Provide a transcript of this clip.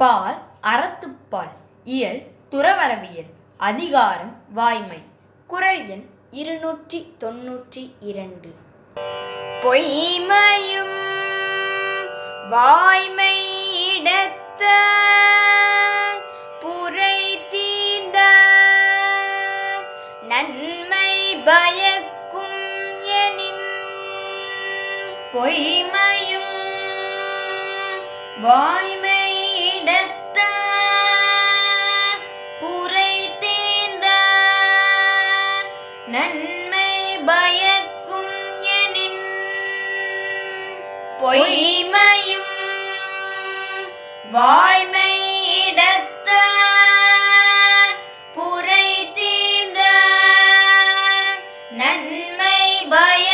பால் அறத்துப்பால் இயல் துறவரவியல் அதிகாரம் வாய்மை. குரல் எண் இருநூற்றி தொன்னூற்றி இரண்டு. பொய்மையும் வாய்மை இடத்த புரை தீந்த நன்மை பயக்கும் எனின் பொய்மையும் வாய்மை நன்மை பயக்கும் எனின் பொய்மையும் வாய்மை இடத்த புரை தீந்த நன்மை பய